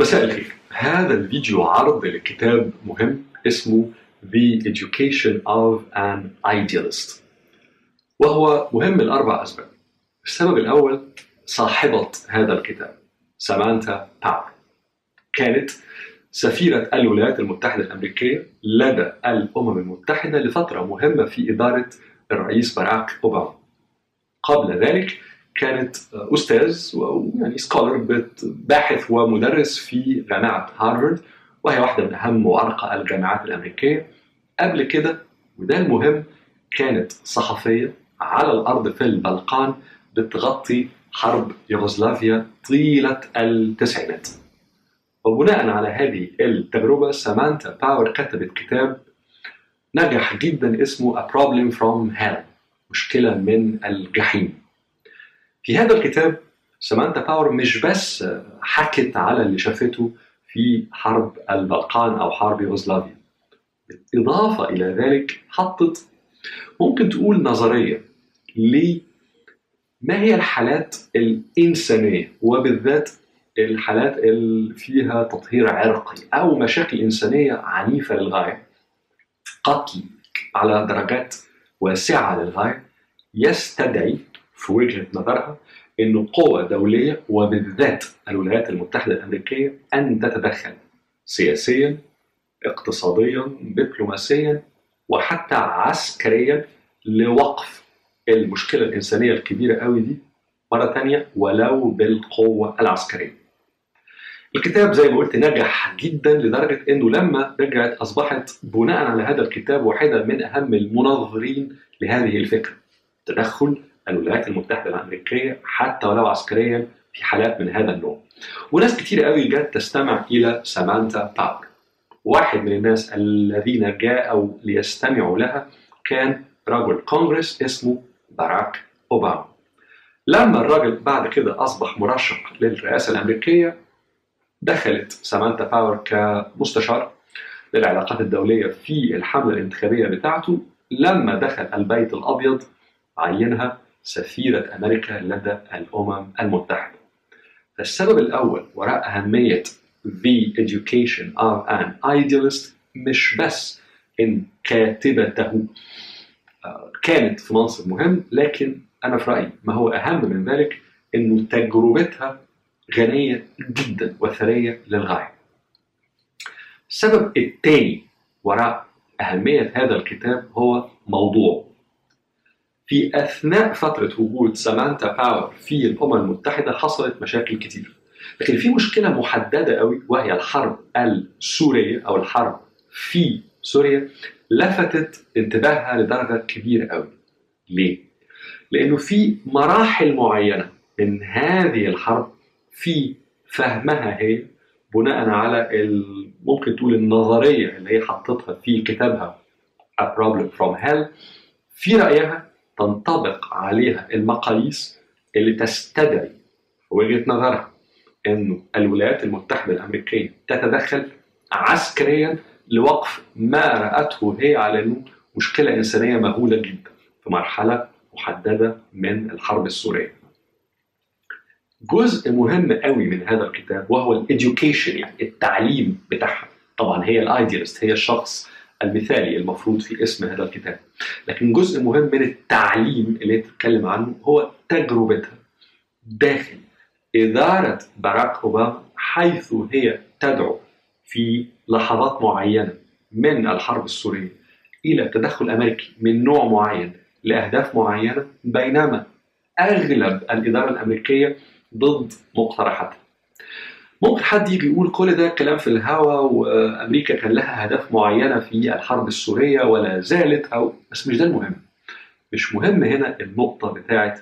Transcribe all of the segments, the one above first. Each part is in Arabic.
مساء الخير. هذا الفيديو عرض لكتاب مهم اسمه The Education of an Idealist وهو مهم لأربع أسباب. السبب الأول صاحبة هذا الكتاب سامانتا باور كانت سفيرة الولايات المتحدة الأمريكية لدى الأمم المتحدة لفترة مهمة في إدارة الرئيس باراك أوباما. قبل ذلك كانت أستاذ ويعني scholar باحث ومدرس في جامعة هارفارد وهي واحدة من أهم وأرقى الجامعات الأمريكية. قبل كده وده المهم كانت صحفية على الأرض في البلقان بتغطي حرب يوغوسلافيا طيلة التسعينات. وبناء على هذه التجربة سامانتا باور كتبت كتاب نجح جدا اسمه A Problem from Hell مشكلة من الجحيم. في هذا الكتاب سامانتا باور مش بس حكت على اللي شافته في حرب البلقان أو حرب يوغوسلافيا. بالإضافة إلى ذلك حطت ممكن تقول نظرية لما هي الحالات الإنسانية وبالذات الحالات اللي فيها تطهير عرقي أو مشاكل إنسانية عنيفة للغاية. قتل على درجات واسعة للغاية يستدعي في وجهة نظرها أن قوة دولية وبالذات الولايات المتحدة الأمريكية أن تتدخل سياسيا اقتصاديا دبلوماسيا وحتى عسكريا لوقف المشكلة الإنسانية الكبيرة قوي دي مرة تانية ولو بالقوة العسكرية. الكتاب زي ما قلت نجح جدا لدرجة إنه لما رجعت أصبحت بناء على هذا الكتاب واحدة من أهم المنظرين لهذه الفكرة. تدخل الولايات المتحدة الأمريكية حتى ولو عسكريا في حالات من هذا النوع. وناس كتير قوي جت تستمع إلى سامانتا باور واحد من الناس الذين جاءوا ليستمعوا لها كان رجل كونغرس اسمه باراك أوباما. لما الراجل بعد كده أصبح مرشح للرئاسة الأمريكية دخلت سامانتا باور كمستشار للعلاقات الدولية في الحملة الانتخابية بتاعته. لما دخل البيت الأبيض عينها سفيرة أمريكا لدى الأمم المتحدة. فالسبب الأول وراء أهمية The Education of an Idealist مش بس إن كاتبته كانت في منصب مهم لكن أنا في رأيي ما هو أهم من ذلك إنه تجربتها غنية جدا وثرية للغاية. السبب الثاني وراء أهمية هذا الكتاب هو موضوع. في أثناء فترة وجود سامانتا باور في الأمم المتحدة حصلت مشاكل كتير. لكن في مشكلة محددة قوي وهي الحرب السورية أو الحرب في سوريا لفتت انتباهها لدرجة كبيرة قوي. ليه؟ لأنه في مراحل معينة من هذه الحرب في فهمها هي بناء على ممكن تقول النظرية اللي هي حطتها في كتابها A Problem from Hell في رأيها تنطبق عليها المقاييس اللي تستدعي وجهة نظرها إنه الولايات المتحدة الأمريكية تتدخل عسكريا لوقف ما رأته هي على إنه مشكلة إنسانية مهولة جدا في مرحلة محددة من الحرب السورية. جزء مهم قوي من هذا الكتاب وهو ال education يعني التعليم بتاعها طبعا هي ال idealist هي الشخص المثالي المفروض في اسم هذا الكتاب. لكن جزء مهم من التعليم اللي بتتكلم عنه هو تجربتها داخل إدارة باراك أوباما حيث هي تدعو في لحظات معينة من الحرب السورية إلى تدخل أمريكي من نوع معين لأهداف معينة بينما أغلب الإدارة الأمريكية ضد مقترحاتها. ممكن حد يجي يقول كل ده كلام في الهوا وأمريكا كان لها اهداف معينة في الحرب السورية ولا زالت أو بس مش ده المهم. مش مهم هنا النقطة بتاعت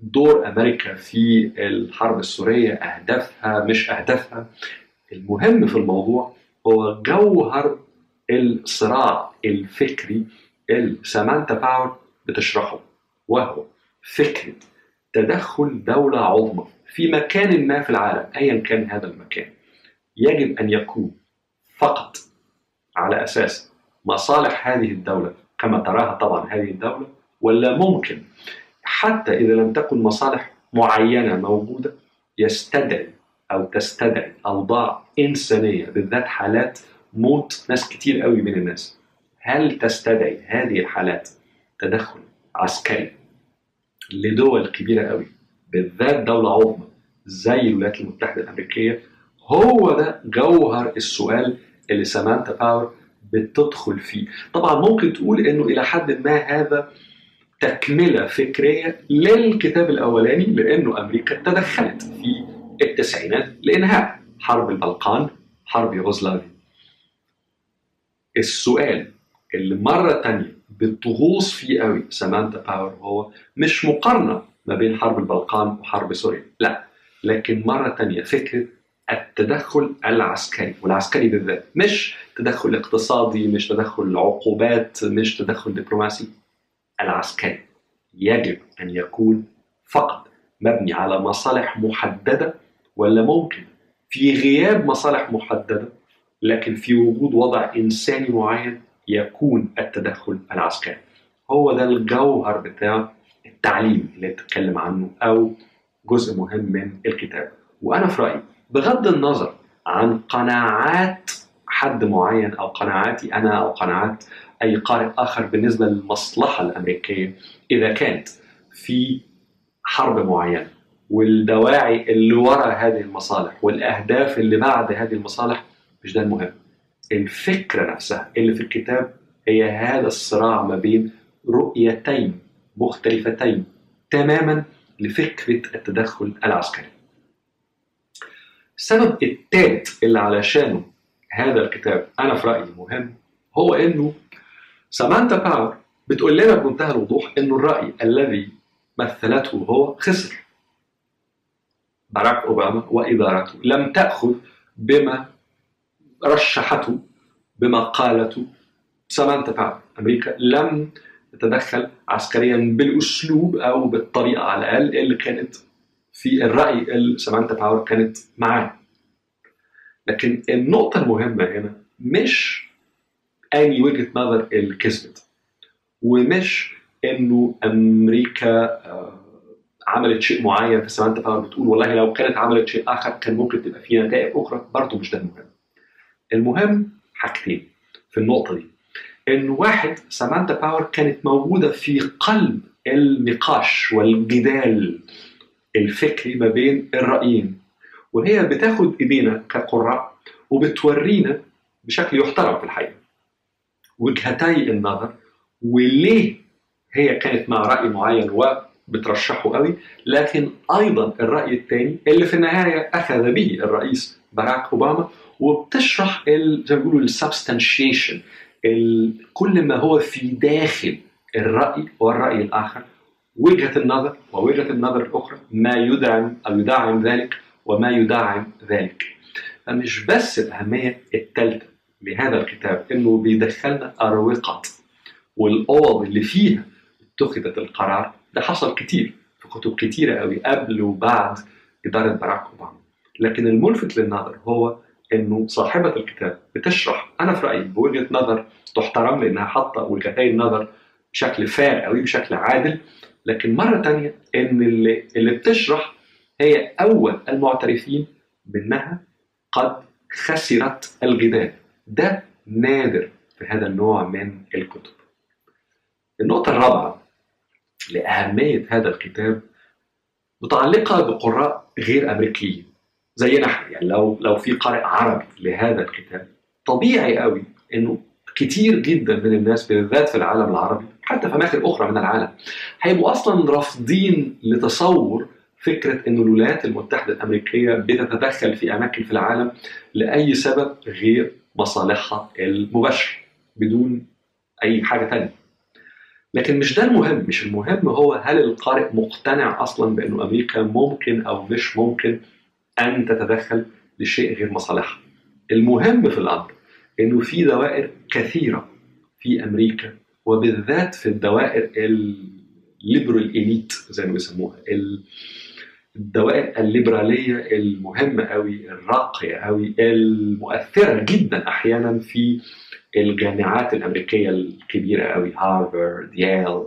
دور أمريكا في الحرب السورية أهدافها مش أهدافها. المهم في الموضوع هو جوهر الصراع الفكري اللي سامانتا باور بتشرحه وهو فكرة تدخل دولة عظمى. في مكان ما في العالم ايا كان هذا المكان يجب أن يكون فقط على أساس مصالح هذه الدولة كما تراها طبعا هذه الدولة ولا ممكن حتى إذا لم تكن مصالح معينة موجودة يستدعي أو تستدعي أوضاع إنسانية بالذات حالات موت ناس كتير قوي من الناس. هل تستدعي هذه الحالات تدخل عسكري لدول كبيرة قوي بالذات دولة عظمى زي الولايات المتحدة الأمريكية هو ده جوهر السؤال اللي سامانتا باور بتدخل فيه. طبعا ممكن تقول إنه إلى حد ما هذا تكملة فكرية للكتاب الأولاني لأنه أمريكا تدخلت في التسعينات لإنهاء حرب البلقان حرب يوغوسلافيا. السؤال اللي مرة تانية بتغوص فيه قوي سامانتا باور هو مش مقارنة ما بين حرب البلقان وحرب سوريا. لا لكن مرة تانية فكره التدخل العسكري والعسكري بالذات مش تدخل اقتصادي مش تدخل عقوبات مش تدخل دبلوماسي. العسكري يجب أن يكون فقط مبني على مصالح محددة ولا ممكن؟ في غياب مصالح محددة لكن في وجود وضع إنساني معين يكون التدخل العسكري. هو ده الجوهر بتاع التعليم اللي بتتكلم عنه أو جزء مهم من الكتاب وأنا في رأيي بغض النظر عن قناعات حد معين أو قناعاتي أنا أو قناعات أي قارئ آخر بالنسبة للمصلحة الأمريكية إذا كانت في حرب معينة والدواعي اللي وراء هذه المصالح والأهداف اللي بعد هذه المصالح مش ده المهم. الفكرة نفسها اللي في الكتاب هي هذا الصراع ما بين رؤيتين مختلفتين تماما لفكرة التدخل العسكري. السبب الثالث اللي علشانه هذا الكتاب أنا في رأيي مهم هو إنه سامانتا باور بتقول لنا بمنتهى الوضوح إنه الرأي الذي مثلته هو خسر. باراك أوباما وإدارته لم تأخذ بما رشحته بما قالته سامانتا باور. أمريكا لم تتدخل عسكريا بالأسلوب أو بالطريقة على الأقل اللي كانت في الرأي اللي باور كانت معاه لكن النقطة المهمة هنا مش أي وجهة نظر اللي كسبت ومش إنه أمريكا عملت شيء معين في سامانتا باور بتقول والله لو كانت عملت شيء آخر كان ممكن تبقى في نتائج أخرى برضه مش ده المهم. المهم حاجتين في النقطة دي. إنه واحد سامانتا باور كانت موجودة في قلب النقاش والجدال الفكري ما بين الرأيين. وهي بتاخد إيدينا كقراء وبتورينا بشكل يحترم في الحقيقة. وجهتي النظر وليه هي كانت مع رأي معين وبترشحه قوي لكن أيضا الرأي الثاني اللي في النهاية أخذ به الرئيس باراك أوباما وبتشرح زي ما بيقولوا كل ما هو في داخل الرأي والرأي الآخر وجهة النظر ووجهة النظر الأخرى ما يدعم أو يدعم ذلك وما يدعم ذلك. فمش بس الأهمية الثالثة لهذا الكتاب إنه بيدخلنا أروقة والأوض اللي فيها اتخذت القرار. ده حصل كتير في كتب كتيرة قوي قبل وبعد إدارة باراك أوباما. لكن الملفت للنظر هو إنه صاحبة الكتاب بتشرح. أنا في رأيي بوجهة نظر تحترم لأنها حاطة وجهتي النظر بشكل فاir قوي بشكل عادل. لكن مرة تانية إن اللي, اللي بتشرح هي أول المعترفين بأنها قد خسرت الجدال ده نادر في هذا النوع من الكتب. النقطة الرابعة لأهمية هذا الكتاب متعلقة بقراء غير أمريكيين. زينا إحنا يعني لو لو في قارئ عربي لهذا الكتاب طبيعي قوي إنه كتير جدا من الناس بالذات في العالم العربي حتى في اماكن أخرى من العالم هيبقوا أصلا رافضين لتصور فكرة ان الولايات المتحدة الأمريكية بتتدخل في أماكن في العالم لأي سبب غير مصالحها المباشرة بدون أي حاجة ثانية. لكن مش ده المهم، مش المهم هو هل القارئ مقتنع أصلا بإنه أمريكا ممكن أو مش ممكن أن تتدخل لشيء غير مصالحها. المهم في الأمر إنه في دوائر كثيرة في أمريكا وبالذات في الدوائر الليبرال اليت زي ما بيسموها الدوائر الليبرالية المهمة قوي الراقية قوي المؤثرة جدا أحيانا في الجامعات الأمريكية الكبيرة قوي هارفارد ييل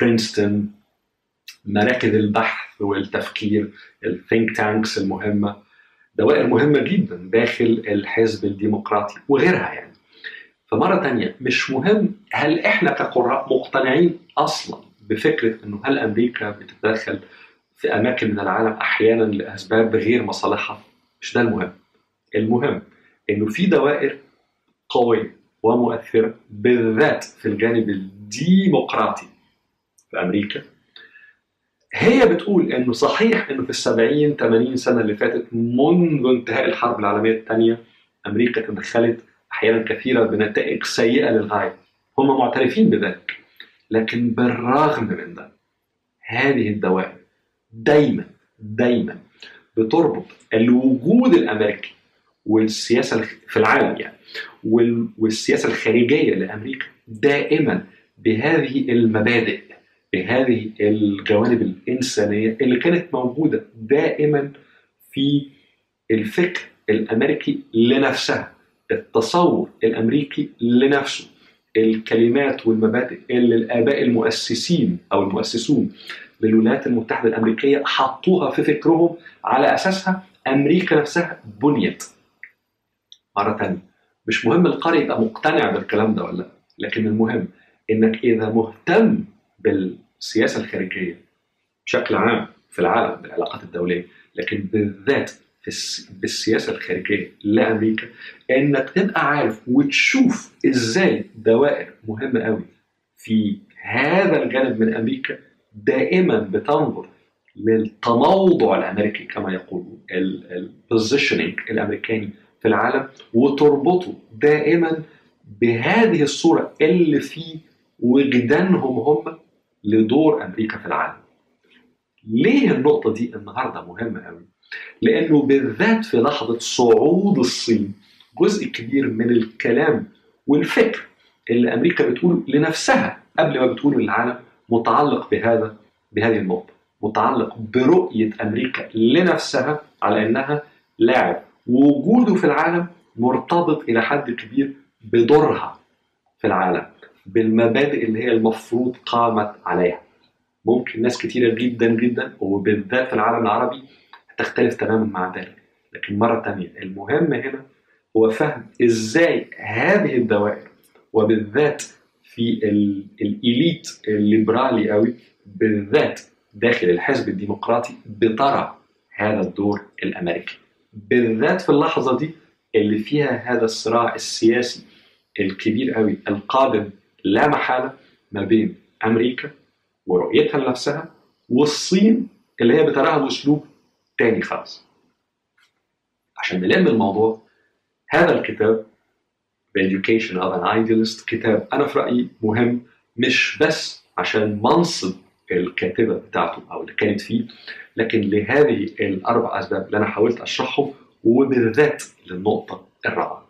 برينستون مراكز البحث والتفكير ال think tanks المهمة. دوائر مهمة جدا داخل الحزب الديمقراطي وغيرها يعني. فمرة تانية مش مهم هل إحنا كقراء مقتنعين أصلا بفكرة إنه هل أمريكا بتتدخل في أماكن من العالم أحيانا لأسباب غير مصالحها؟ مش ده المهم. المهم إنه في دوائر قوية ومؤثرة بالذات في الجانب الديمقراطي في أمريكا. هي بتقول إنه صحيح إنه في السبعين 80 سنة اللي فاتت منذ انتهاء الحرب العالمية الثانية أمريكا تدخلت أحيانا كثيرة بنتائج سيئة للغاية. هم معترفين بذلك لكن بالرغم من ده هذه الدوائر دايما دايما بتربط الوجود الأمريكي والسياسة في العالم يعني والسياسة الخارجية لأمريكا دائما بهذه المبادئ. بهذه الجوانب الإنسانية اللي كانت موجودة دائما في الفكر الأمريكي لنفسها التصور الأمريكي لنفسه الكلمات والمبادئ اللي الآباء المؤسسين أو المؤسسون للولايات المتحدة الأمريكية حطوها في فكرهم على أساسها أمريكا نفسها بنيت. مرة ثانية مش مهم القارئ يبقى مقتنع بالكلام ده ولا لأ لكن المهم إنك إذا مهتم بالسياسة الخارجية بشكل عام في العالم بالعلاقات الدولية لكن بالذات بالسياسة الخارجية لأمريكا إنك تبقى عارف وتشوف إزاي دوائر مهمة قوي في هذا الجانب من أمريكا دائما بتنظر للتموضع الأمريكي كما يقولون البوزيشننج الأمريكاني في العالم وتربطه دائما بهذه الصورة اللي في وجدانهم هم لدور أمريكا في العالم. ليه النقطة دي النهارده مهمة قوي؟ لأنه بالذات في لحظة صعود الصين جزء كبير من الكلام والفكر اللي أمريكا بتقوله لنفسها قبل ما بتقوله للعالم متعلق بهذا بهذه النقطة متعلق برؤية أمريكا لنفسها على إنها لاعب ووجوده في العالم مرتبط إلى حد كبير بدورها في العالم بالمبادئ اللي هي المفروض قامت عليها. ممكن ناس كتيرة جدا جدا وبالذات في العالم العربي تختلف تماما مع ذلك. لكن مرة تانية المهم هنا هو فهم إزاي هذه الدوائر وبالذات في الإليت الليبرالي قوي بالذات داخل الحزب الديمقراطي بترى هذا الدور الأمريكي. بالذات في اللحظة دي اللي فيها هذا الصراع السياسي الكبير قوي القادم لا محالة ما بين أمريكا ورؤيتها لنفسها والصين اللي هي بتراها بأسلوب تاني خالص. عشان نلم الموضوع هذا الكتاب The Education of an Idealist كتاب أنا في رأيي مهم مش بس عشان منصب الكاتبة بتاعته أو اللي كانت فيه لكن لهذه الأربع أسباب اللي أنا حاولت أشرحهم وبالذات للنقطة الرابعة.